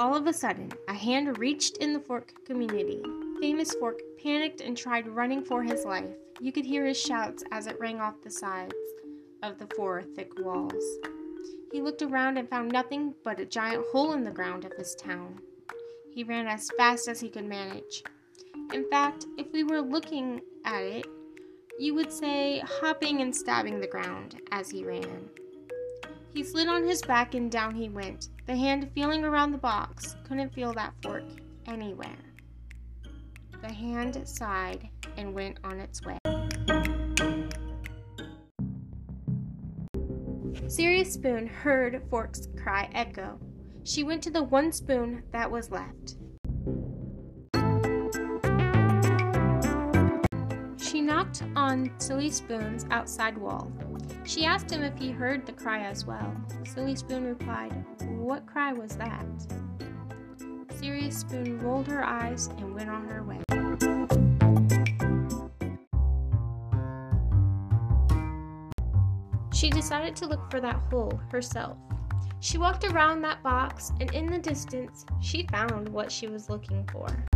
All of a sudden, a hand reached in the Fork community. Famous Fork panicked and tried running for his life. You could hear his shouts as it rang off the sides of the four thick walls. He looked around and found nothing but a giant hole in the ground of his town. He ran as fast as he could manage. In fact, if we were looking at it, you would say hopping and stabbing the ground as he ran. He slid on his back and down he went. The hand feeling around the box couldn't feel that fork anywhere. The hand sighed and went on its way. Serious Spoon heard Fork's cry echo. She went to the one spoon that was left. Knocked on Silly Spoon's outside wall. She asked him if he heard the cry as well. Silly Spoon replied, What cry was that? Serious Spoon rolled her eyes and went on her way. She decided to look for that hole herself. She walked around that box, and in the distance, she found what she was looking for.